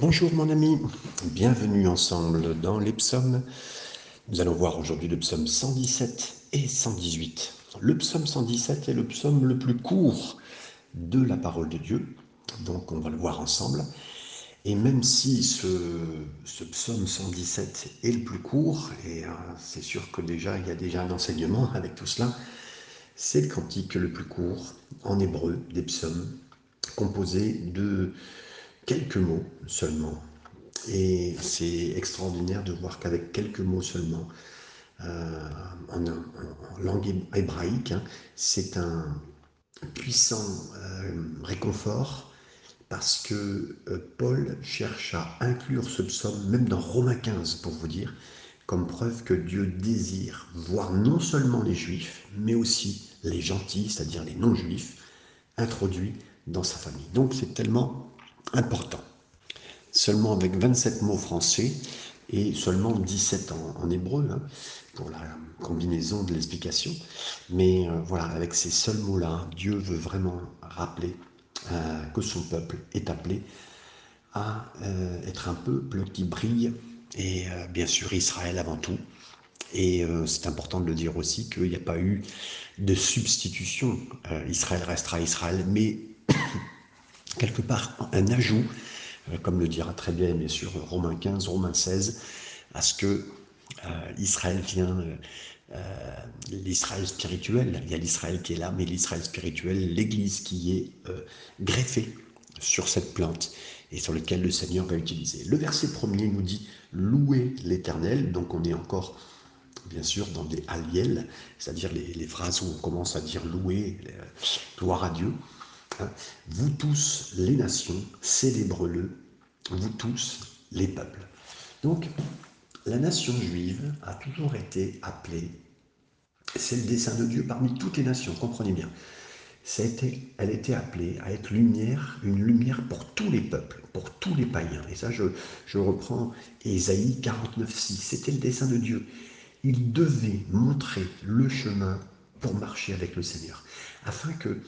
Bonjour mon ami, bienvenue ensemble dans les psaumes. Nous allons voir aujourd'hui le psaume 117 et 118. Le psaume 117 est le psaume le plus court de la parole de Dieu, donc on va le voir ensemble. Et même si ce, psaume 117 est le plus court, et euh, c'est sûr que déjà il y a déjà un enseignement avec tout cela, c'est le cantique le plus court en hébreu des psaumes, composé de quelques mots seulement. Et c'est extraordinaire de voir qu'avec quelques mots seulement, euh, en, langue hébraïque, hein, c'est un puissant euh, réconfort parce que euh, Paul cherche à inclure ce psaume, même dans Romains 15, pour vous dire, comme preuve que Dieu désire voir non seulement les juifs, mais aussi les gentils, c'est-à-dire les non-juifs, introduits dans sa famille. Donc c'est tellement important. Seulement avec 27 mots français et seulement 17 en, hébreu hein, pour la combinaison de l'explication. Mais euh, voilà, avec ces seuls mots-là, Dieu veut vraiment rappeler euh, que son peuple est appelé à euh, être un peuple qui brille et bien sûr Israël avant tout. Et c'est important de le dire aussi qu'il n'y a pas eu de substitution. Israël restera Israël, mais quelque part un ajout, euh, comme le dira très bien bien sûr Romains 15, Romains 16, à ce que euh, Israël vient, euh, l'Israël spirituel, il y a l'Israël qui est là, mais l'Israël spirituel, l'Église qui est greffée sur cette plante et sur lequel le Seigneur va utiliser. Le verset premier nous dit louer l'Éternel, donc on est encore bien sûr dans des aliels, c'est-à-dire les, les, phrases où on commence à dire louer, gloire à Dieu. Vous tous les nations, célèbre-le, vous tous les peuples. Donc, la nation juive a toujours été appelée, c'est le dessein de Dieu parmi toutes les nations, comprenez bien. elle était appelée à être lumière, une lumière pour tous les peuples, pour tous les païens. Et ça, je, je reprends Ésaïe 49.6. C'était le dessein de Dieu. Il devait montrer le chemin pour marcher avec le Seigneur, afin que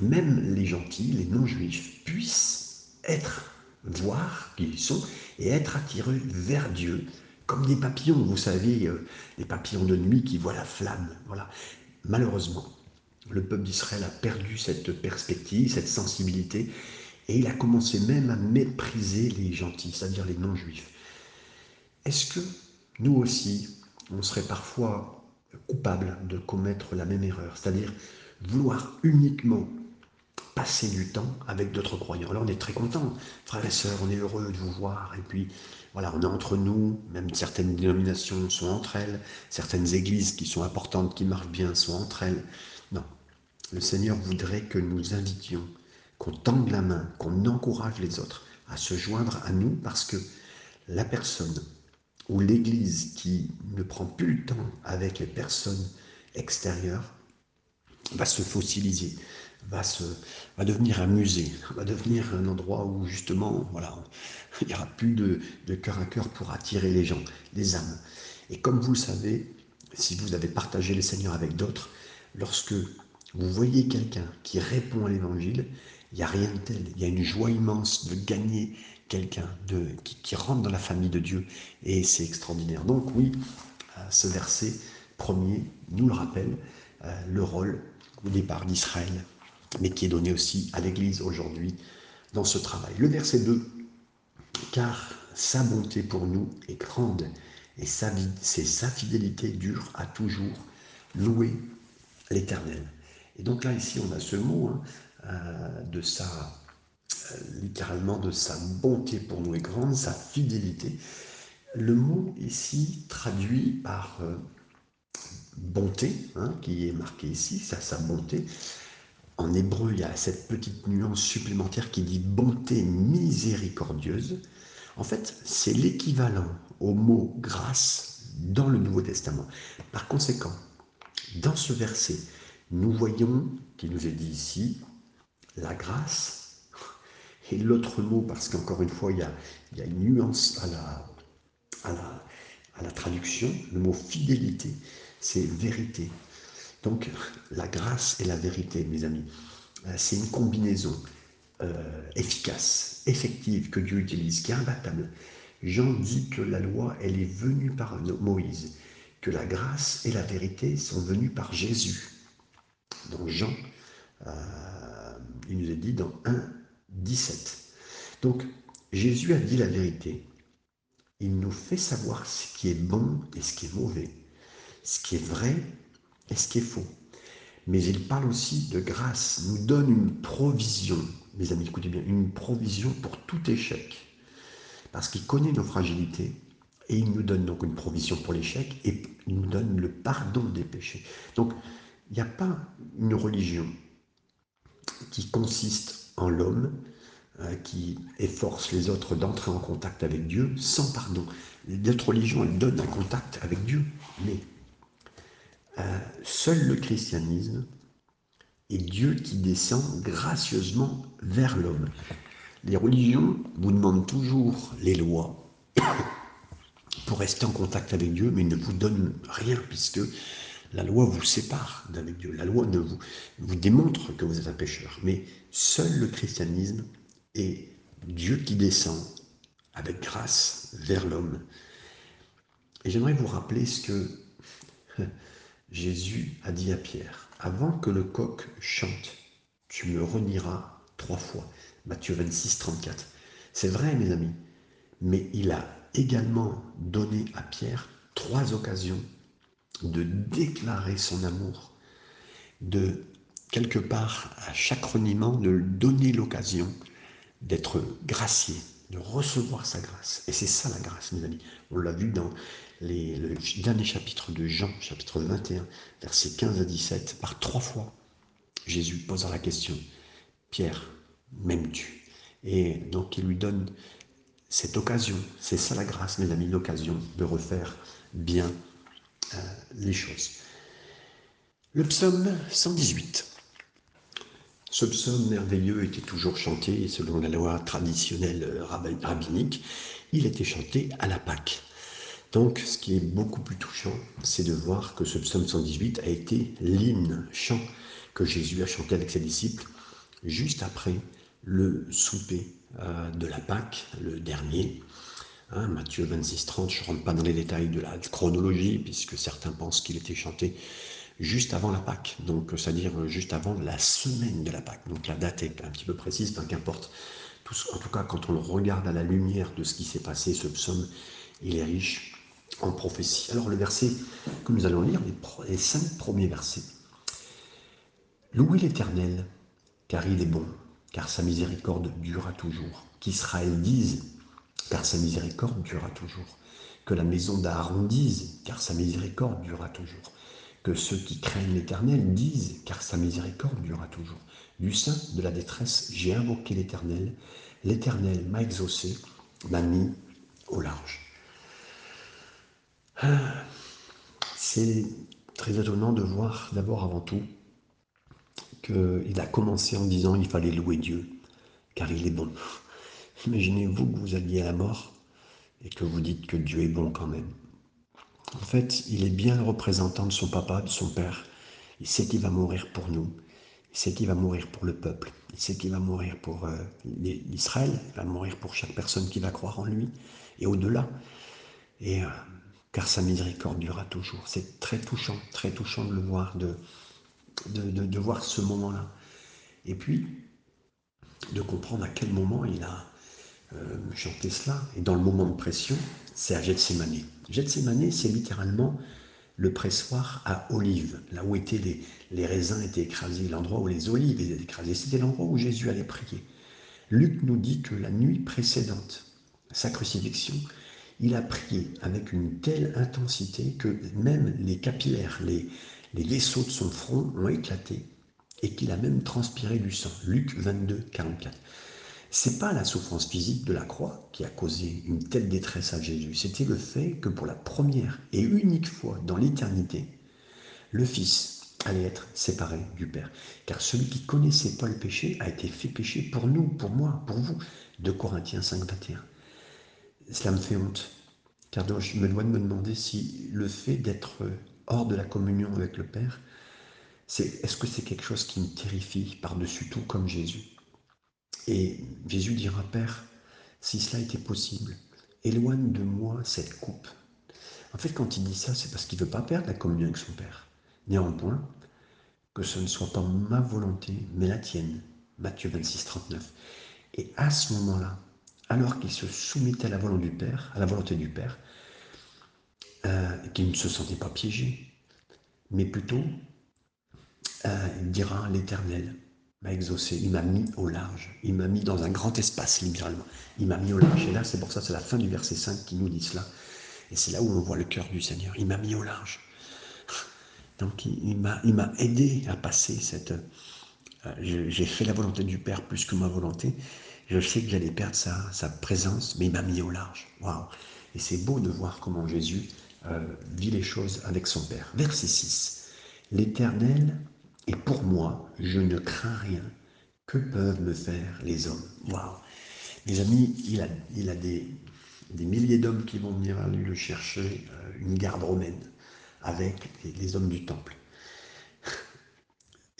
même les gentils, les non-juifs, puissent être, voir qui ils sont, et être attirés vers Dieu, comme des papillons, vous savez, euh, les papillons de nuit qui voient la flamme. Voilà. Malheureusement, le peuple d'Israël a perdu cette perspective, cette sensibilité, et il a commencé même à mépriser les gentils, c'est-à-dire les non-juifs. Est-ce que nous aussi, on serait parfois coupables de commettre la même erreur, c'est-à-dire vouloir uniquement passer du temps avec d'autres croyants. Là, on est très content, frères et sœurs, on est heureux de vous voir. Et puis, voilà, on est entre nous, même certaines dénominations sont entre elles, certaines églises qui sont importantes, qui marchent bien, sont entre elles. Non, le Seigneur voudrait que nous invitions, qu'on tende la main, qu'on encourage les autres à se joindre à nous, parce que la personne ou l'église qui ne prend plus le temps avec les personnes extérieures va se fossiliser, va, se, va devenir un musée, va devenir un endroit où justement, voilà, il n'y aura plus de, de cœur à cœur pour attirer les gens, les âmes. Et comme vous le savez, si vous avez partagé le Seigneur avec d'autres, lorsque vous voyez quelqu'un qui répond à l'évangile, il n'y a rien de tel. Il y a une joie immense de gagner quelqu'un qui, qui, rentre dans la famille de Dieu et c'est extraordinaire. Donc oui, euh, ce verset premier nous le rappelle, euh, le rôle au départ d'Israël mais qui est donné aussi à l'Église aujourd'hui dans ce travail. Le verset 2, car sa bonté pour nous est grande et sa, c'est sa fidélité dure à toujours louer l'Éternel. Et donc là, ici, on a ce mot hein, euh, de sa, euh, littéralement, de sa bonté pour nous est grande, sa fidélité. Le mot ici traduit par euh, bonté, hein, qui est marqué ici, sa bonté, en hébreu, il y a cette petite nuance supplémentaire qui dit bonté miséricordieuse. En fait, c'est l'équivalent au mot grâce dans le Nouveau Testament. Par conséquent, dans ce verset, nous voyons, qui nous est dit ici, la grâce et l'autre mot, parce qu'encore une fois, il y, a, une nuance à la, à, la, à la traduction, le mot fidélité, c'est vérité. Donc la grâce et la vérité, mes amis, euh, c'est une combinaison. euh, efficace, effective que Dieu utilise, qui est imbattable. Jean dit que la loi, elle est venue par Moïse, que la grâce et la vérité sont venues par Jésus. Donc Jean, euh, il nous est dit dans 1, 17. Donc Jésus a dit la vérité. Il nous fait savoir ce qui est bon et ce qui est mauvais, ce qui est vrai et ce qui est faux. Mais il parle aussi de grâce, nous donne une provision, mes amis, écoutez bien, une provision pour tout échec. Parce qu'il connaît nos fragilités et il nous donne donc une provision pour l'échec et il nous donne le pardon des péchés. Donc, il n'y a pas une religion qui consiste en l'homme, euh, qui efforce les autres d'entrer en contact avec Dieu sans pardon. D'autres religions, elles donnent un contact avec Dieu, mais euh, seul le christianisme est Dieu qui descend gracieusement vers l'homme. Les religions vous demandent toujours les lois pour rester en contact avec Dieu, mais ne vous donnent rien, puisque la loi vous sépare d'avec Dieu. La loi ne vous, vous démontre que vous êtes un pécheur. Mais seul le christianisme est Dieu qui descend avec grâce vers l'homme. Et j'aimerais vous rappeler ce que Jésus a dit à Pierre. Avant que le coq chante, tu me renieras trois fois. Matthieu 26, 34. C'est vrai, mes amis, mais il a également donné à Pierre trois occasions de déclarer son amour, de quelque part à chaque reniement, de donner l'occasion d'être gracié, de recevoir sa grâce. Et c'est ça la grâce, mes amis. On l'a vu dans le dernier chapitre de Jean, chapitre 21, versets 15 à 17, par trois fois. Jésus posera la question, Pierre, m'aimes-tu? Et donc il lui donne cette occasion, c'est ça la grâce, mes amis, l'occasion de refaire bien euh, les choses. Le psaume 118. Ce psaume merveilleux était toujours chanté, selon la loi traditionnelle euh, rabbinique, il était chanté à la Pâque. Donc, ce qui est beaucoup plus touchant, c'est de voir que ce psaume 118 a été l'hymne, chant que Jésus a chanté avec ses disciples juste après le souper euh, de la Pâque, le dernier, Hein, Matthieu 26, 30, je ne rentre pas dans les détails de la chronologie, puisque certains pensent qu'il était chanté juste avant la Pâque, donc c'est-à-dire juste avant la semaine de la Pâque. Donc la date est un petit peu précise, enfin qu'importe. En tout cas, quand on le regarde à la lumière de ce qui s'est passé, ce psaume, il est riche en prophétie. Alors le verset que nous allons lire, les, cinq premiers versets. Louez l'Éternel, car il est bon, car sa miséricorde durera toujours. Qu'Israël dise, car sa miséricorde durera toujours. Que la maison d'Aaron dise, car sa miséricorde durera toujours. Que ceux qui craignent l'Éternel disent, car sa miséricorde durera toujours. Du sein de la détresse, j'ai invoqué l'Éternel. L'Éternel m'a exaucé, m'a mis au large. Ah, c'est très étonnant de voir d'abord avant tout qu'il a commencé en disant il fallait louer Dieu, car il est bon. Imaginez-vous que vous alliez à la mort et que vous dites que Dieu est bon quand même. En fait, il est bien le représentant de son papa, de son père. Il sait qu'il va mourir pour nous. Il sait qu'il va mourir pour le peuple. Il sait qu'il va mourir pour euh, l'Israël. Il va mourir pour chaque personne qui va croire en lui. Et au-delà. Et euh, car sa miséricorde durera toujours. C'est très touchant, très touchant de le voir, de, de, voir ce moment-là. Et puis, de comprendre à quel moment il a euh, chanter cela. Et dans le moment de pression, c'est à Gethsemane. Gethsemane, c'est littéralement le pressoir à olives, là où étaient les, les raisins étaient écrasés, l'endroit où les olives étaient écrasées. C'était l'endroit où Jésus allait prier. Luc nous dit que la nuit précédente, sa crucifixion, il a prié avec une telle intensité que même les capillaires, les, vaisseaux de son front ont éclaté et qu'il a même transpiré du sang. Luc 22, 44. C'est pas la souffrance physique de la croix qui a causé une telle détresse à Jésus, c'était le fait que pour la première et unique fois dans l'éternité, le Fils allait être séparé du Père. Car celui qui connaissait pas le péché a été fait péché pour nous, pour moi, pour vous. De Corinthiens 5, 21. Cela me fait honte, car je me dois de me demander si le fait d'être hors de la communion avec le Père, est-ce que c'est quelque chose qui me terrifie par-dessus tout comme Jésus? Et Jésus dira, Père, si cela était possible, éloigne de moi cette coupe. En fait, quand il dit ça, c'est parce qu'il ne veut pas perdre la communion avec son Père. Néanmoins, que ce ne soit pas ma volonté, mais la tienne. Matthieu 26, 39. Et à ce moment-là, alors qu'il se soumettait à la volonté du Père, à la volonté du Père, euh, qu'il ne se sentait pas piégé, mais plutôt, euh, il dira l'Éternel m'a exaucé, il m'a mis au large, il m'a mis dans un grand espace, littéralement. Il m'a mis au large. Et là, c'est pour ça, c'est la fin du verset 5 qui nous dit cela. Et c'est là où on voit le cœur du Seigneur. Il m'a mis au large. Donc, il, m'a aidé à passer cette. Euh, j'ai fait la volonté du Père plus que ma volonté. Je sais que j'allais perdre sa, présence, mais il m'a mis au large. Waouh! Et c'est beau de voir comment Jésus euh, vit les choses avec son Père. Verset 6. L'Éternel et pour moi, je ne crains rien. Que peuvent me faire les hommes? Waouh Mes amis, il a, des milliers d'hommes qui vont venir à lui le chercher, euh, une garde romaine, avec les, hommes du temple.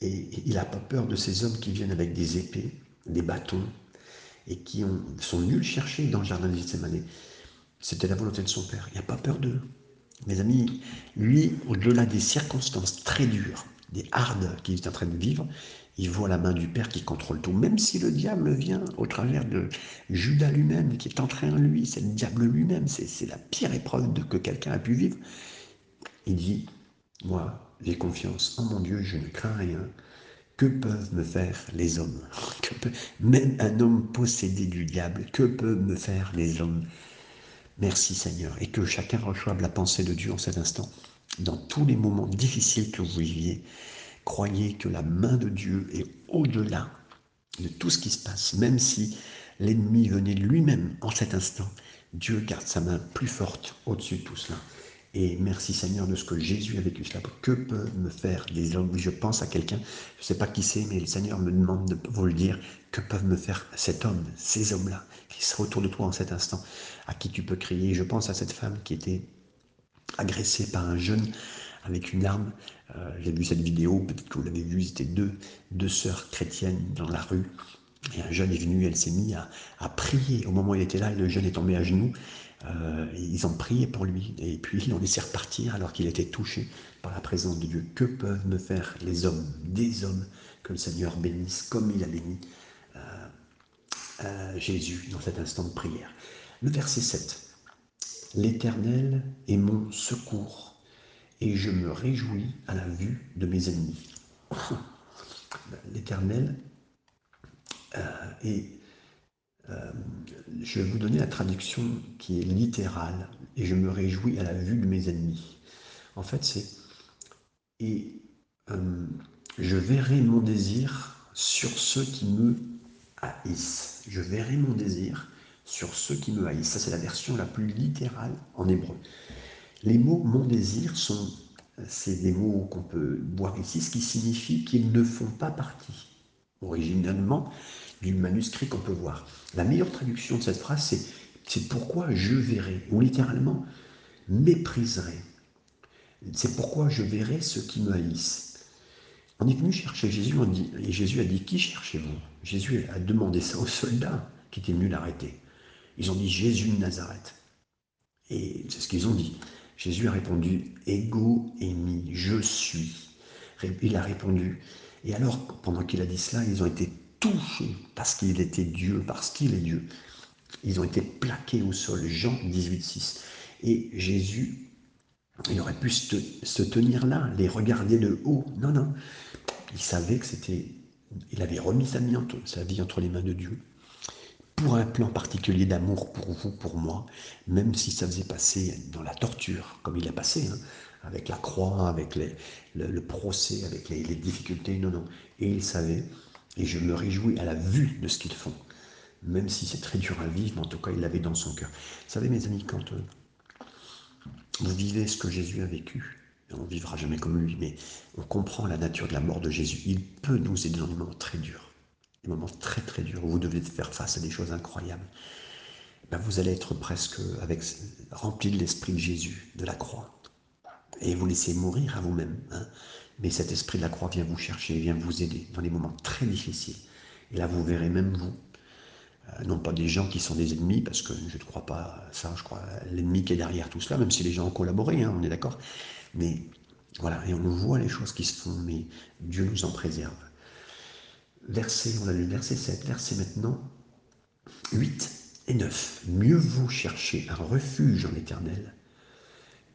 Et il n'a pas peur de ces hommes qui viennent avec des épées, des bâtons, et qui ont, sont le chercher dans le jardin de Gethsemane. C'était la volonté de son père. Il n'a pas peur d'eux. Mes amis, lui, au-delà des circonstances très dures, des hardes qu'il est en train de vivre, il voit la main du Père qui contrôle tout. Même si le diable vient au travers de Judas lui-même, qui est en lui, c'est le diable lui-même, c'est la pire épreuve que quelqu'un a pu vivre. Il dit, moi, j'ai confiance en mon Dieu, je ne crains rien. Que peuvent me faire les hommes? Même un homme possédé du diable, que peuvent me faire les hommes? Merci Seigneur. Et que chacun reçoive la pensée de Dieu en cet instant dans tous les moments difficiles que vous viviez, croyez que la main de Dieu est au-delà de tout ce qui se passe, même si l'ennemi venait lui-même en cet instant. Dieu garde sa main plus forte au-dessus de tout cela. Et merci Seigneur de ce que Jésus a vécu cela. Que peuvent me faire des hommes? Je pense à quelqu'un, je ne sais pas qui c'est, mais le Seigneur me demande de vous le dire. Que peuvent me faire cet homme, ces hommes-là, qui sont autour de toi en cet instant, à qui tu peux crier? Je pense à cette femme qui était agressé par un jeune avec une arme. Euh, j'ai vu cette vidéo, peut-être que vous l'avez vu, c'était deux, deux sœurs chrétiennes dans la rue. Et un jeune est venu, elle s'est mise à, prier. Au moment où il était là, le jeune est tombé à genoux. Euh, ils ont prié pour lui. Et puis, l'ont laissé repartir alors qu'il était touché par la présence de Dieu. Que peuvent me faire les hommes, des hommes, que le Seigneur bénisse comme il a béni euh, Jésus dans cet instant de prière. Le verset 7. L'Éternel est mon secours, et je me réjouis à la vue de mes ennemis. L'Éternel euh, est... Euh, je vais vous donner la traduction qui est littérale, et je me réjouis à la vue de mes ennemis. En fait, c'est... Et euh, je verrai mon désir sur ceux qui me haïssent. Je verrai mon désir sur ceux qui me haïssent. Ça, c'est la version la plus littérale en hébreu. Les mots mon désir sont, c'est des mots qu'on peut voir ici, ce qui signifie qu'ils ne font pas partie, originalement, du manuscrit qu'on peut voir. La meilleure traduction de cette phrase, c'est c'est pourquoi je verrai, ou littéralement, mépriserai. C'est pourquoi je verrai ceux qui me haïssent. On est venu chercher Jésus, on dit, et Jésus a dit, qui cherchez-vous? Jésus a demandé ça aux soldats qui étaient venus l'arrêter. Ils ont dit Jésus de Nazareth. Et c'est ce qu'ils ont dit. Jésus a répondu Ego mi, je suis. Il a répondu. Et alors, pendant qu'il a dit cela, ils ont été touchés parce qu'il était Dieu, parce qu'il est Dieu. Ils ont été plaqués au sol. Jean 18, 6. Et Jésus, il aurait pu se tenir là, les regarder de haut. Non, non. Il savait que c'était. Il avait remis sa vie entre les mains de Dieu pour un plan particulier d'amour pour vous, pour moi, même si ça faisait passer dans la torture, comme il a passé, hein, avec la croix, avec le, procès, avec les, difficultés, non, non. Et il savait, et je me réjouis à la vue de ce qu'ils font, même si c'est très dur à vivre, mais en tout cas, il l'avait dans son cœur. Vous savez, mes amis, quand euh, vous vivez ce que Jésus a vécu, on ne vivra jamais comme lui, mais on comprend la nature de la mort de Jésus. Il peut nous aider dans des moments très durs des moments très très durs où vous devez faire face à des choses incroyables, ben vous allez être presque avec, rempli de l'esprit de Jésus, de la croix. Et vous laissez mourir à vous-même. Hein. Mais cet esprit de la croix vient vous chercher, vient vous aider dans des moments très difficiles. Et là, vous verrez même vous Euh, non pas des gens qui sont des ennemis, parce que je ne crois pas ça, je crois l'ennemi qui est derrière tout cela, même si les gens ont collaboré, hein, on est d'accord. Mais voilà, et on voit les choses qui se font, mais Dieu nous en préserve. Verset, on a lu verset 7, verset maintenant 8 et 9. Mieux vaut chercher un refuge en l'éternel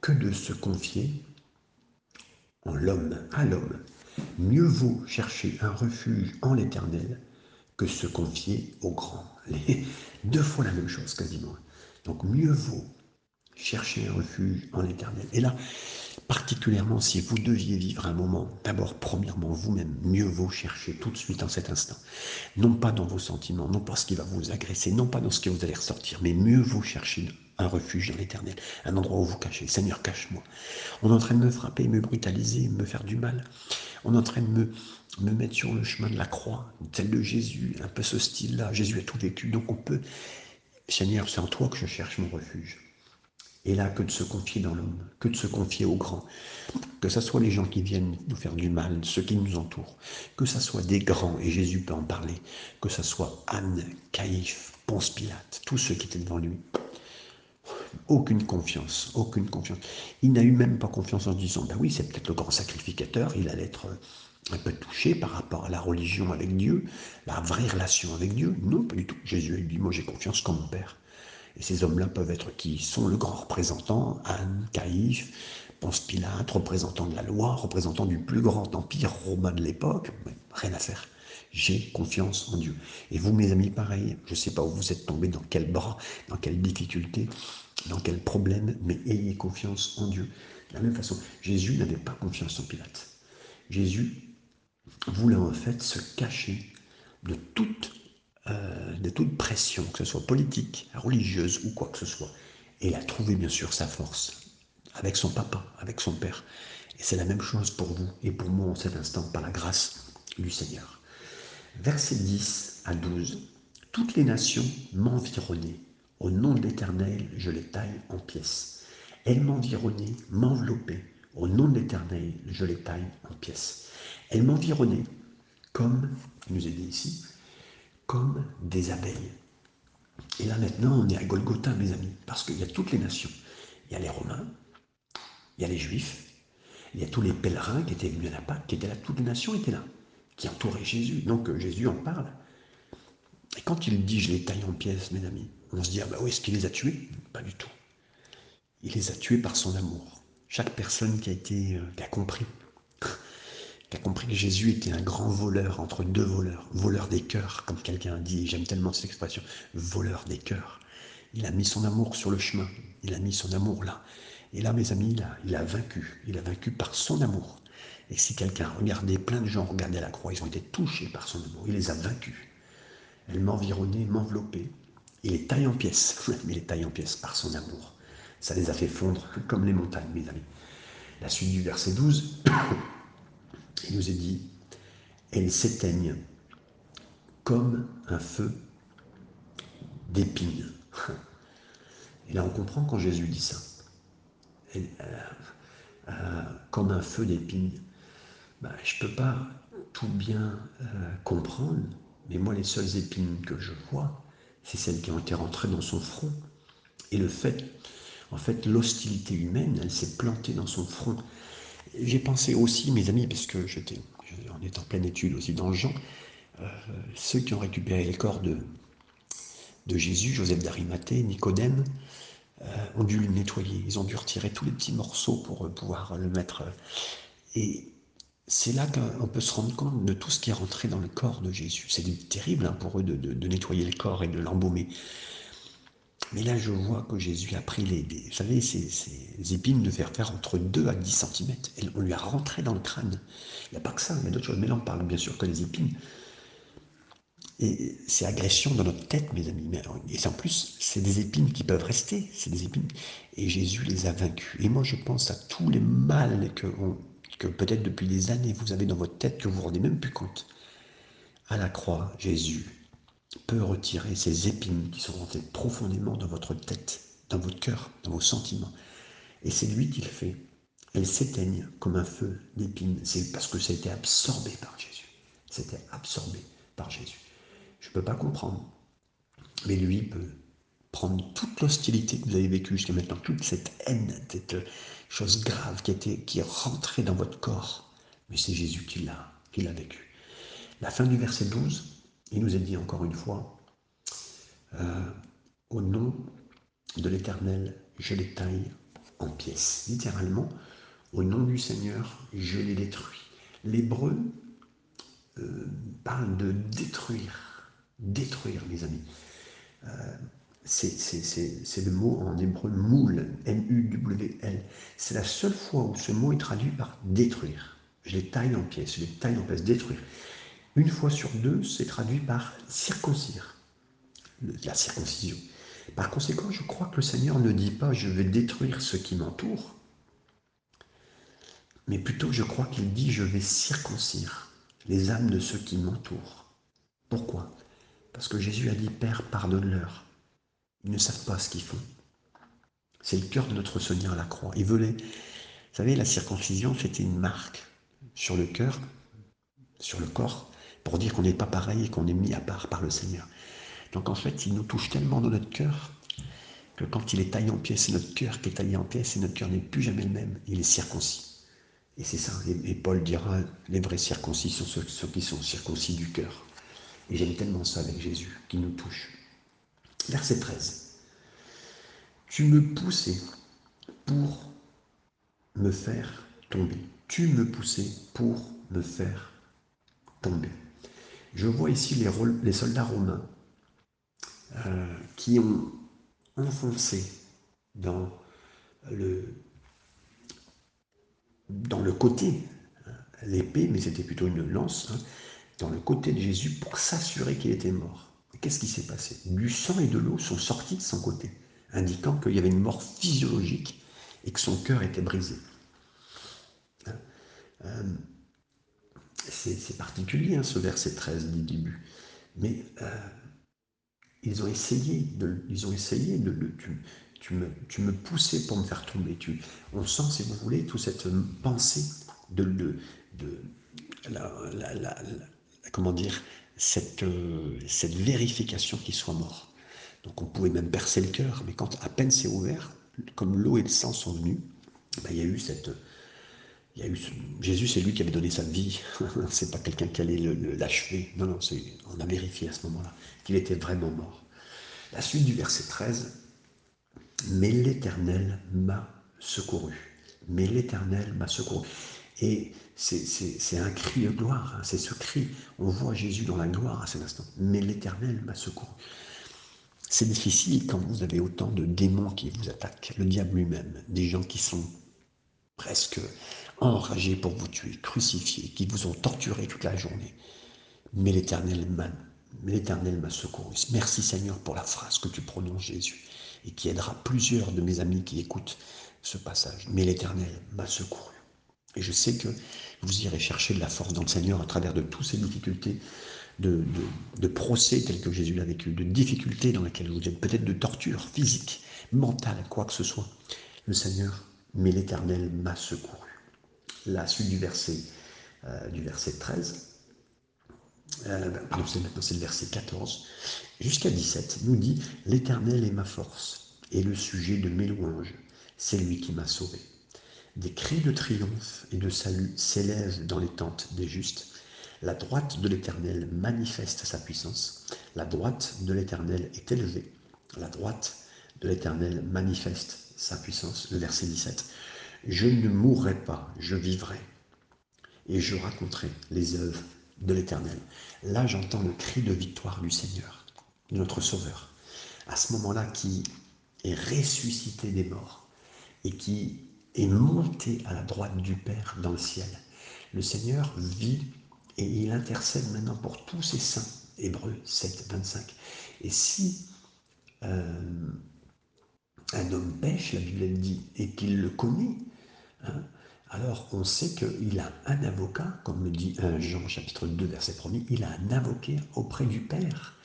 que de se confier en l'homme, à l'homme. Mieux vaut chercher un refuge en l'éternel que se confier au grand. Deux fois la même chose quasiment. Donc mieux vaut chercher un refuge en l'éternel. Et là, particulièrement si vous deviez vivre un moment, d'abord, premièrement, vous-même, mieux vaut chercher tout de suite en cet instant. Non pas dans vos sentiments, non pas ce qui va vous agresser, non pas dans ce que vous allez ressortir, mais mieux vaut chercher un refuge dans l'éternel, un endroit où vous cachez. Seigneur, cache-moi. On est en train de me frapper, me brutaliser, me faire du mal. On est en train de me, me mettre sur le chemin de la croix, tel de Jésus, un peu ce style-là. Jésus a tout vécu, donc on peut. Seigneur, c'est en toi que je cherche mon refuge. Et là, que de se confier dans l'homme, que de se confier au grand, que ce soit les gens qui viennent nous faire du mal, ceux qui nous entourent, que ce soit des grands, et Jésus peut en parler, que ce soit Anne, Caïphe, Ponce Pilate, tous ceux qui étaient devant lui. Aucune confiance, aucune confiance. Il n'a eu même pas confiance en se disant, ben oui, c'est peut-être le grand sacrificateur, il allait être un peu touché par rapport à la religion avec Dieu, la vraie relation avec Dieu. Non, pas du tout. Jésus a dit, moi j'ai confiance comme mon Père. Et ces hommes-là peuvent être qui sont le grand représentant, Anne, Caïphe, Ponce Pilate, représentant de la loi, représentant du plus grand empire romain de l'époque. Rien à faire. J'ai confiance en Dieu. Et vous, mes amis, pareil, je ne sais pas où vous êtes tombés, dans quel bras, dans quelle difficulté, dans quel problème, mais ayez confiance en Dieu. De la même façon, Jésus n'avait pas confiance en Pilate. Jésus voulait en fait se cacher de toute euh, de toute pression, que ce soit politique, religieuse ou quoi que ce soit. Et a trouvé bien sûr sa force avec son papa, avec son père. Et c'est la même chose pour vous et pour moi en cet instant, par la grâce du Seigneur. Verset 10 à 12. Toutes les nations m'environnaient. Au nom de l'Éternel, je les taille en pièces. Elles m'environnaient, m'enveloppaient. Au nom de l'Éternel, je les taille en pièces. Elles m'environnaient comme, il nous est dit ici, comme des abeilles. Et là maintenant, on est à Golgotha, mes amis, parce qu'il y a toutes les nations. Il y a les Romains, il y a les Juifs, il y a tous les pèlerins qui étaient venus à la Pâque, qui étaient là, toutes les nations étaient là, qui entouraient Jésus. Donc euh, Jésus en parle. Et quand il dit je les taille en pièces, mes amis, on se dit ah bah oui, est-ce qu'il les a tués? Pas du tout. Il les a tués par son amour. Chaque personne qui a été, euh, qui a compris qui a compris que Jésus était un grand voleur entre deux voleurs, voleur des cœurs, comme quelqu'un a dit, j'aime tellement cette expression, voleur des cœurs. Il a mis son amour sur le chemin, il a mis son amour là. Et là, mes amis, il a, il a vaincu, il a vaincu par son amour. Et si quelqu'un regardait, plein de gens regardaient la croix, ils ont été touchés par son amour, il les a vaincus. Elle m'environnait, m'enveloppait. Il les taille en pièces, mais il les taille en pièces par son amour. Ça les a fait fondre, comme les montagnes, mes amis. La suite du verset 12. Il nous est dit, elles s'éteignent comme un feu d'épines. Et là, on comprend quand Jésus dit ça. Euh, euh, comme un feu d'épines. Ben, je ne peux pas tout bien euh, comprendre, mais moi, les seules épines que je vois, c'est celles qui ont été rentrées dans son front. Et le fait, en fait, l'hostilité humaine, elle s'est plantée dans son front. J'ai pensé aussi, mes amis, parce que j'étais, est en pleine étude aussi dans Jean, euh, ceux qui ont récupéré le corps de, de Jésus, Joseph d'Arimathée, Nicodème, euh, ont dû le nettoyer. Ils ont dû retirer tous les petits morceaux pour euh, pouvoir le mettre. Et c'est là qu'on peut se rendre compte de tout ce qui est rentré dans le corps de Jésus. C'est terrible hein, pour eux de, nettoyer le corps et de l'embaumer. Mais là, je vois que Jésus a pris les, vous savez, ces, épines de faire faire entre 2 à 10 cm. On lui a rentré dans le crâne. Il n'y a pas que ça, il y a d'autres choses. Mais là, on parle bien sûr que des épines. Et c'est agression dans notre tête, mes amis. Et en plus, c'est des épines qui peuvent rester. C'est des épines. Et Jésus les a vaincus. Et moi, je pense à tous les mal que, que peut-être depuis des années vous avez dans votre tête que vous ne vous rendez même plus compte. À la croix, Jésus peut retirer ces épines qui sont rentrées profondément dans votre tête, dans votre cœur, dans vos sentiments. Et c'est lui qui le fait. Elles s'éteignent comme un feu d'épines. C'est parce que ça a été absorbé par Jésus. C'était absorbé par Jésus. Je ne peux pas comprendre. Mais lui peut prendre toute l'hostilité que vous avez vécue jusqu'à maintenant, toute cette haine, cette chose grave qui, était, qui est rentrée dans votre corps. Mais c'est Jésus qui l'a, qui l'a vécu. La fin du verset 12, il nous est dit encore une fois, euh, au nom de l'Éternel, je les taille en pièces. Littéralement, au nom du Seigneur, je les détruis. L'hébreu euh, parle de détruire. Détruire, mes amis. Euh, c'est le mot en hébreu moule, M-U-W-L. C'est la seule fois où ce mot est traduit par détruire. Je les taille en pièces, je les taille en pièces, détruire. Une fois sur deux, c'est traduit par circoncire, la circoncision. Par conséquent, je crois que le Seigneur ne dit pas je vais détruire ce qui m'entoure, mais plutôt je crois qu'il dit je vais circoncire les âmes de ceux qui m'entourent. Pourquoi? Parce que Jésus a dit Père, pardonne-leur. Ils ne savent pas ce qu'ils font. C'est le cœur de notre Seigneur à la croix. Il voulait. Vous savez, la circoncision, c'était une marque sur le cœur, sur le corps, pour dire qu'on n'est pas pareil et qu'on est mis à part par le Seigneur. Donc en fait, il nous touche tellement dans notre cœur que quand il est taillé en pièces, c'est notre cœur qui est taillé en pièces et notre cœur n'est plus jamais le même. Il est circoncis. Et c'est ça. Et, Paul dira les vrais circoncis sont ceux, ceux qui sont circoncis du cœur. Et j'aime tellement ça avec Jésus qui nous touche. Verset 13. Tu me poussais pour me faire tomber. Tu me poussais pour me faire tomber. Je vois ici les, soldats romains euh, qui ont enfoncé dans le, dans le côté, hein, l'épée, mais c'était plutôt une lance, hein, dans le côté de Jésus pour s'assurer qu'il était mort. Qu'est-ce qui s'est passé? Du sang et de l'eau sont sortis de son côté, indiquant qu'il y avait une mort physiologique et que son cœur était brisé. Hein, euh, c'est particulier ce verset 13 du début. Mais euh, ils ont essayé de, ils ont essayé de, tu, me, tu me poussais pour me faire tomber. Tu, on sent, si vous voulez, toute cette pensée de, de, de la, comment dire, cette, cette vérification qu'il soit mort. Donc on pouvait même percer le cœur, mais quand à peine c'est ouvert, comme l'eau et le sang sont venus, ben, il y a eu cette, il y a eu, Jésus, c'est lui qui avait donné sa vie. c'est pas quelqu'un qui allait l'achever. Non, non, on a vérifié à ce moment-là qu'il était vraiment mort. La suite du verset 13. Mais l'Éternel m'a secouru. Mais l'Éternel m'a secouru. Et c'est un cri de gloire. Hein. c'est ce cri. On voit Jésus dans la gloire à cet instant. Mais l'Éternel m'a secouru. C'est difficile quand vous avez autant de démons qui vous attaquent, le diable lui-même, des gens qui sont presque enragés pour vous tuer, crucifiés, qui vous ont torturé toute la journée. Mais l'Éternel m'a, l'Éternel m'a secouru. Merci Seigneur pour la phrase que tu prononces, Jésus, et qui aidera plusieurs de mes amis qui écoutent ce passage. Mais l'Éternel m'a secouru. Et je sais que vous irez chercher de la force dans le Seigneur à travers de toutes ces difficultés de, de procès tels que Jésus l'a vécu, de difficultés dans lesquelles vous êtes, peut-être de torture physique, mentale, quoi que ce soit. Le Seigneur, mais l'Éternel m'a secouru la suite du verset, euh, du verset 13, euh, c'est maintenant le verset 14, jusqu'à 17, nous dit L'Éternel est ma force et le sujet de mes louanges, c'est lui qui m'a sauvé. Des cris de triomphe et de salut s'élèvent dans les tentes des justes. La droite de l'Éternel manifeste sa puissance. La droite de l'Éternel est élevée. La droite de l'Éternel manifeste sa puissance. Le verset 17. Je ne mourrai pas, je vivrai, et je raconterai les œuvres de l'Éternel. Là, j'entends le cri de victoire du Seigneur, notre Sauveur. À ce moment-là, qui est ressuscité des morts et qui est monté à la droite du Père dans le ciel. Le Seigneur vit et il intercède maintenant pour tous ses saints. Hébreux 7, 25. Et si euh, un homme pêche, la Bible dit, et qu'il le connaît, hein, alors on sait qu'il a un avocat, comme le dit 1 Jean chapitre 2 verset 1 il a un avocat auprès du Père.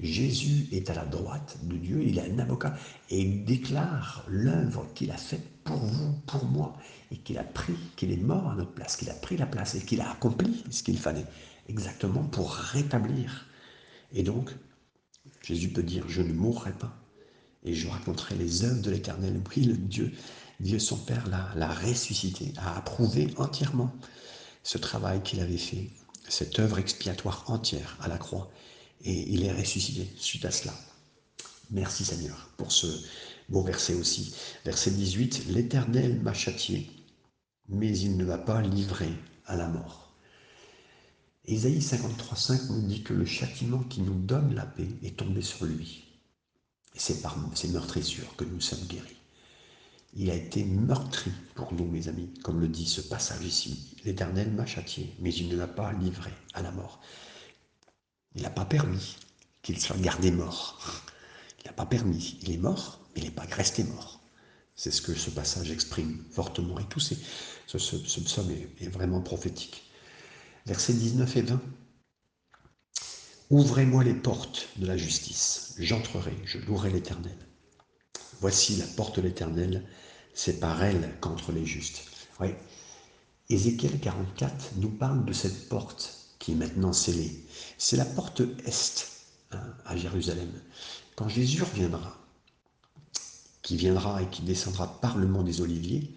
Jésus est à la droite de Dieu, il a un avocat et il déclare l'œuvre qu'il a faite pour vous, pour moi, et qu'il a pris, qu'il est mort à notre place, qu'il a pris la place et qu'il a accompli ce qu'il fallait exactement pour rétablir. Et donc, Jésus peut dire, je ne mourrai pas et je raconterai les œuvres de l'Éternel. Oui, le Dieu, Dieu son Père l'a ressuscité, a approuvé entièrement ce travail qu'il avait fait, cette œuvre expiatoire entière à la croix. Et il est ressuscité suite à cela. Merci Seigneur pour ce beau verset aussi. Verset 18, L'Éternel m'a châtié, mais il ne m'a pas livré à la mort. Ésaïe 53.5 nous dit que le châtiment qui nous donne la paix est tombé sur lui. C'est par ces meurtrissures que nous sommes guéris. Il a été meurtri pour nous, mes amis, comme le dit ce passage ici. L'Éternel m'a châtié, mais il ne l'a pas livré à la mort. Il n'a pas permis qu'il soit gardé mort. Il n'a pas permis. Il est mort, mais il n'est pas resté mort. C'est ce que ce passage exprime fortement. Et tout ce, ce, psaume est, est vraiment prophétique. Versets 19 et 20. Ouvrez-moi les portes de la justice. J'entrerai, je louerai l'Éternel. Voici la porte de l'Éternel, c'est par elle qu'entrent les justes. Oui. Ézéchiel 44 nous parle de cette porte qui est maintenant scellée. C'est la porte Est hein, à Jérusalem. Quand Jésus reviendra, qui viendra et qui descendra par le mont des Oliviers,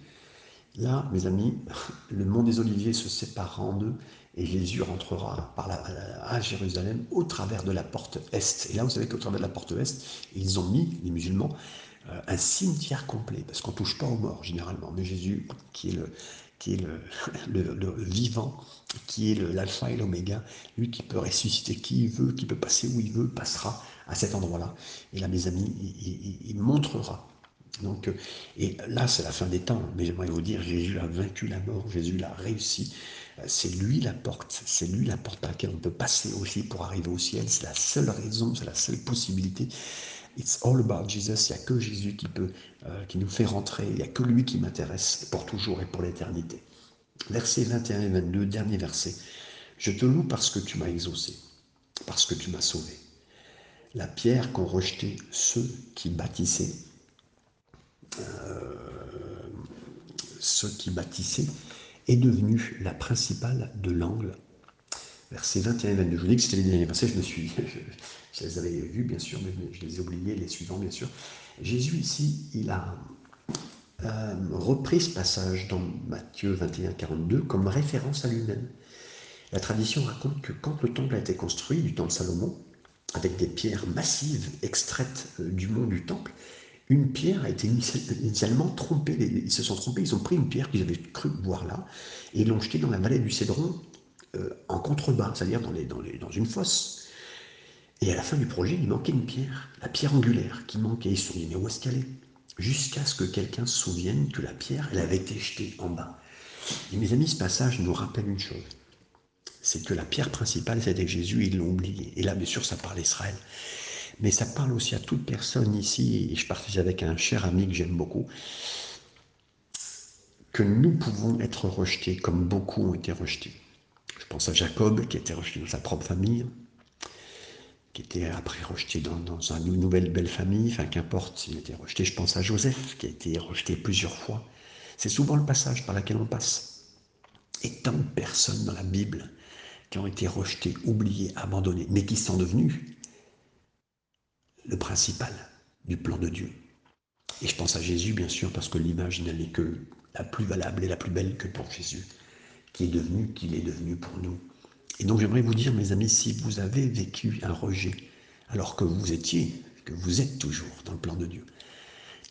là, mes amis, le mont des Oliviers se séparera en deux et Jésus rentrera par à Jérusalem au travers de la porte Est. Et là, vous savez qu'au travers de la porte Est, ils ont mis, les musulmans, euh, un cimetière complet, parce qu'on ne touche pas aux morts généralement, mais Jésus, qui est le, vivant, qui est l'alpha et l'oméga, lui qui peut ressusciter qui il veut, qui peut passer où il veut, passera à cet endroit-là. Et là, mes amis, il, montrera. Donc, euh, et là, c'est la fin des temps, mais j'aimerais vous dire, Jésus a vaincu la mort, Jésus l'a réussi. C'est lui la porte, c'est lui la porte par laquelle on peut passer aussi pour arriver au ciel. C'est la seule raison, c'est la seule possibilité. It's all about Jesus. Il n'y a que Jésus qui peut, euh, qui nous fait rentrer. Il n'y a que lui qui m'intéresse pour toujours et pour l'éternité. Versets 21 et 22, dernier verset. Je te loue parce que tu m'as exaucé, parce que tu m'as sauvé. La pierre qu'ont rejeté ceux qui bâtissaient, euh, ceux qui bâtissaient, est devenue la principale de l'angle. Versets 21 et 22. Je vous dis que c'était les derniers versets, je me suis, je les avais vus, bien sûr, mais je les ai oubliés, les suivants, bien sûr. Jésus, ici, il a euh, repris ce passage dans Matthieu 21, 42 comme référence à lui-même. La tradition raconte que quand le temple a été construit, du temps de Salomon, avec des pierres massives extraites euh, du mont du temple, une pierre a été initialement trompée. Ils se sont trompés, ils ont pris une pierre qu'ils avaient cru voir là, et l'ont jetée dans la vallée du Cédron euh, en contrebas, c'est-à-dire dans, dans, une fosse. Et à la fin du projet, il manquait une pierre, la pierre angulaire qui manquait. Ils se sont dit, mais où est-ce qu'elle est Jusqu'à ce que quelqu'un se souvienne que la pierre, elle avait été jetée en bas. Et mes amis, ce passage nous rappelle une chose. C'est que la pierre principale, c'était Jésus, ils l'ont oublié. Et là, bien sûr, ça parle d'Israël. Mais ça parle aussi à toute personne ici, et je partage avec un cher ami que j'aime beaucoup, que nous pouvons être rejetés comme beaucoup ont été rejetés. Je pense à Jacob qui a été rejeté dans sa propre famille, qui était après rejeté dans, une nouvelle belle famille, enfin qu'importe s'il était rejeté, je pense à Joseph, qui a été rejeté plusieurs fois. C'est souvent le passage par lequel on passe. Et tant de personnes dans la Bible qui ont été rejetées, oubliées, abandonnées, mais qui sont devenues le principal du plan de Dieu. Et je pense à Jésus, bien sûr, parce que l'image n'est que la plus valable et la plus belle que pour Jésus, qui est devenu, qu'il est devenu pour nous et donc j'aimerais vous dire, mes amis, si vous avez vécu un rejet, alors que vous étiez, que vous êtes toujours dans le plan de Dieu,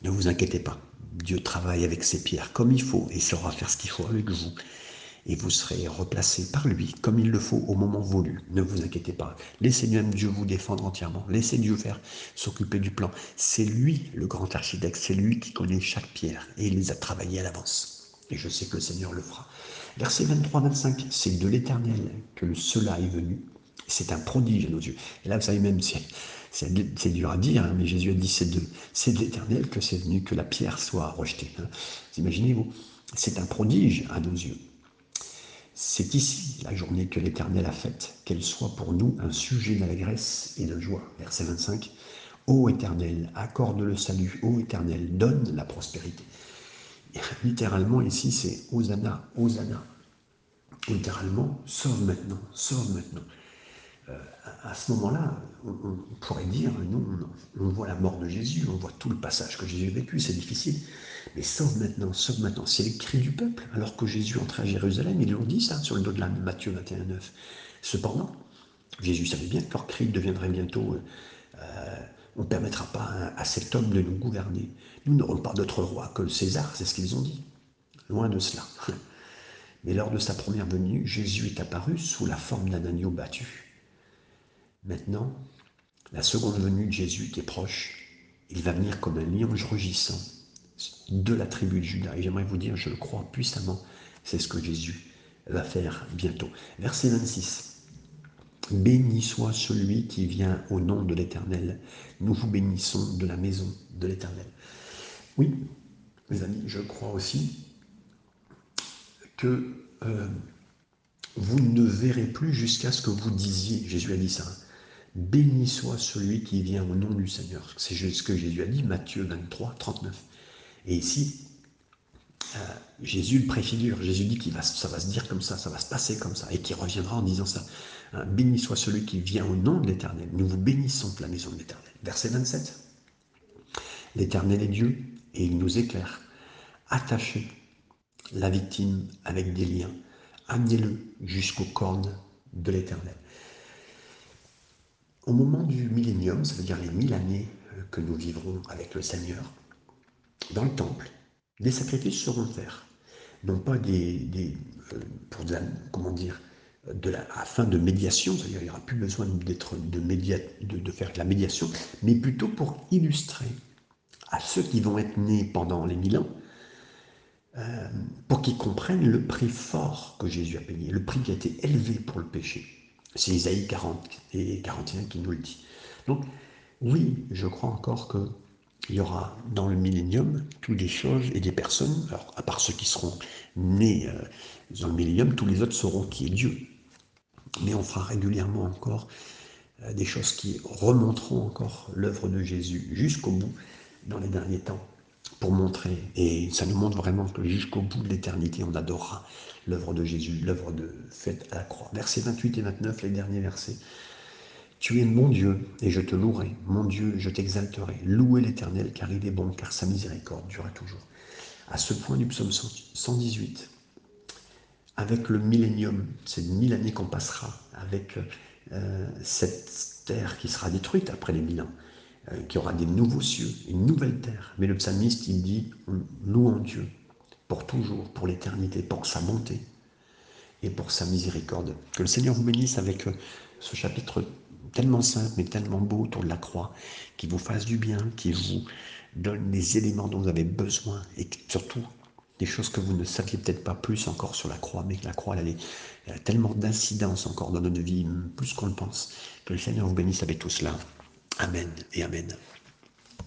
ne vous inquiétez pas. Dieu travaille avec ses pierres comme il faut et saura faire ce qu'il faut avec vous. Et vous serez replacé par lui comme il le faut au moment voulu. Ne vous inquiétez pas. Laissez même Dieu vous défendre entièrement. Laissez Dieu faire s'occuper du plan. C'est lui le grand architecte. C'est lui qui connaît chaque pierre et il les a travaillées à l'avance. Et je sais que le Seigneur le fera. Verset 23-25, c'est de l'Éternel que cela est venu. C'est un prodige à nos yeux. Et là, vous savez même, c'est dur à dire, hein, mais Jésus a dit c'est de, l'Éternel que c'est venu que la pierre soit rejetée. Hein. Imaginez-vous, c'est un prodige à nos yeux. C'est ici la journée que l'Éternel a faite, qu'elle soit pour nous un sujet d'allégresse et de joie. Verset 25. Ô Éternel, accorde le salut. Ô Éternel, donne la prospérité. littéralement ici, c'est Hosanna, Hosanna. Littéralement, sauve maintenant, sauve maintenant. euh, à ce moment-là, on, pourrait dire, nous, on, voit la mort de Jésus, on voit tout le passage que Jésus a vécu, c'est difficile. Mais sauf maintenant, sauf maintenant, c'est les cris du peuple, alors que Jésus entrait à Jérusalem, ils l'ont dit ça sur le dos de la Matthieu 21, 9. Cependant, Jésus savait bien que leur cri deviendrait bientôt euh, on ne permettra pas à, cet homme de nous gouverner. Nous n'aurons pas d'autre roi que le César, c'est ce qu'ils ont dit. Loin de cela. Mais lors de sa première venue, Jésus est apparu sous la forme d'un agneau battu. Maintenant, la seconde venue de Jésus qui est proche, il va venir comme un lion rugissant de la tribu de Judas. Et j'aimerais vous dire, je le crois puissamment, c'est ce que Jésus va faire bientôt. Verset 26. Béni soit celui qui vient au nom de l'Éternel. Nous vous bénissons de la maison de l'Éternel. Oui, mes amis, je crois aussi que euh, vous ne verrez plus jusqu'à ce que vous disiez, Jésus a dit ça, béni soit celui qui vient au nom du Seigneur. C'est ce que Jésus a dit, Matthieu 23, 39. Et ici, euh, Jésus le préfigure. Jésus dit que ça va se dire comme ça, ça va se passer comme ça, et qu'il reviendra en disant ça. Hein, béni soit celui qui vient au nom de l'Éternel. Nous vous bénissons la maison de l'Éternel. Verset 27. L'Éternel est Dieu et il nous éclaire. Attachez la victime avec des liens. Amenez-le jusqu'aux cornes de l'Éternel. Au moment du millénium, ça veut dire les mille années euh, que nous vivrons avec le Seigneur, dans le temple, des sacrifices seront faits. Non pas des, euh, pour de comment dire, de la, afin de médiation, c'est-à-dire il n'y aura plus besoin d'être de, de, faire de la médiation, mais plutôt pour illustrer à ceux qui vont être nés pendant les mille ans, euh, pour qu'ils comprennent le prix fort que Jésus a payé, le prix qui a été élevé pour le péché. C'est Isaïe 40 et 41 qui nous le dit. Donc, oui, je crois encore que il y aura dans le millénium toutes des choses et des personnes, alors à part ceux qui seront nés euh, dans le millénium, tous les autres sauront qui est Dieu. Mais on fera régulièrement encore euh, des choses qui remonteront encore l'œuvre de Jésus jusqu'au bout dans les derniers temps pour montrer, et ça nous montre vraiment que jusqu'au bout de l'éternité, on adorera l'œuvre de Jésus, l'œuvre de faite à la croix. Versets 28 et 29, les derniers versets. Tu es mon Dieu, et je te louerai. Mon Dieu, je t'exalterai. Louez l'Éternel, car il est bon, car sa miséricorde durera toujours. À ce point du psaume 118, avec le millénium, c'est mille années qu'on passera, avec euh, cette terre qui sera détruite après les mille ans, euh, qui aura des nouveaux cieux, une nouvelle terre. Mais le psalmiste, il dit, louons Dieu pour toujours, pour l'éternité, pour sa bonté et pour sa miséricorde. Que le Seigneur vous bénisse avec euh, ce chapitre tellement simple mais tellement beau autour de la croix, qui vous fasse du bien, qui vous donne les éléments dont vous avez besoin et surtout des choses que vous ne saviez peut-être pas plus encore sur la croix, mais que la croix, elle, a tellement d'incidence encore dans notre vie, plus qu'on le pense, que le Seigneur vous bénisse avec tout cela. Amen et Amen.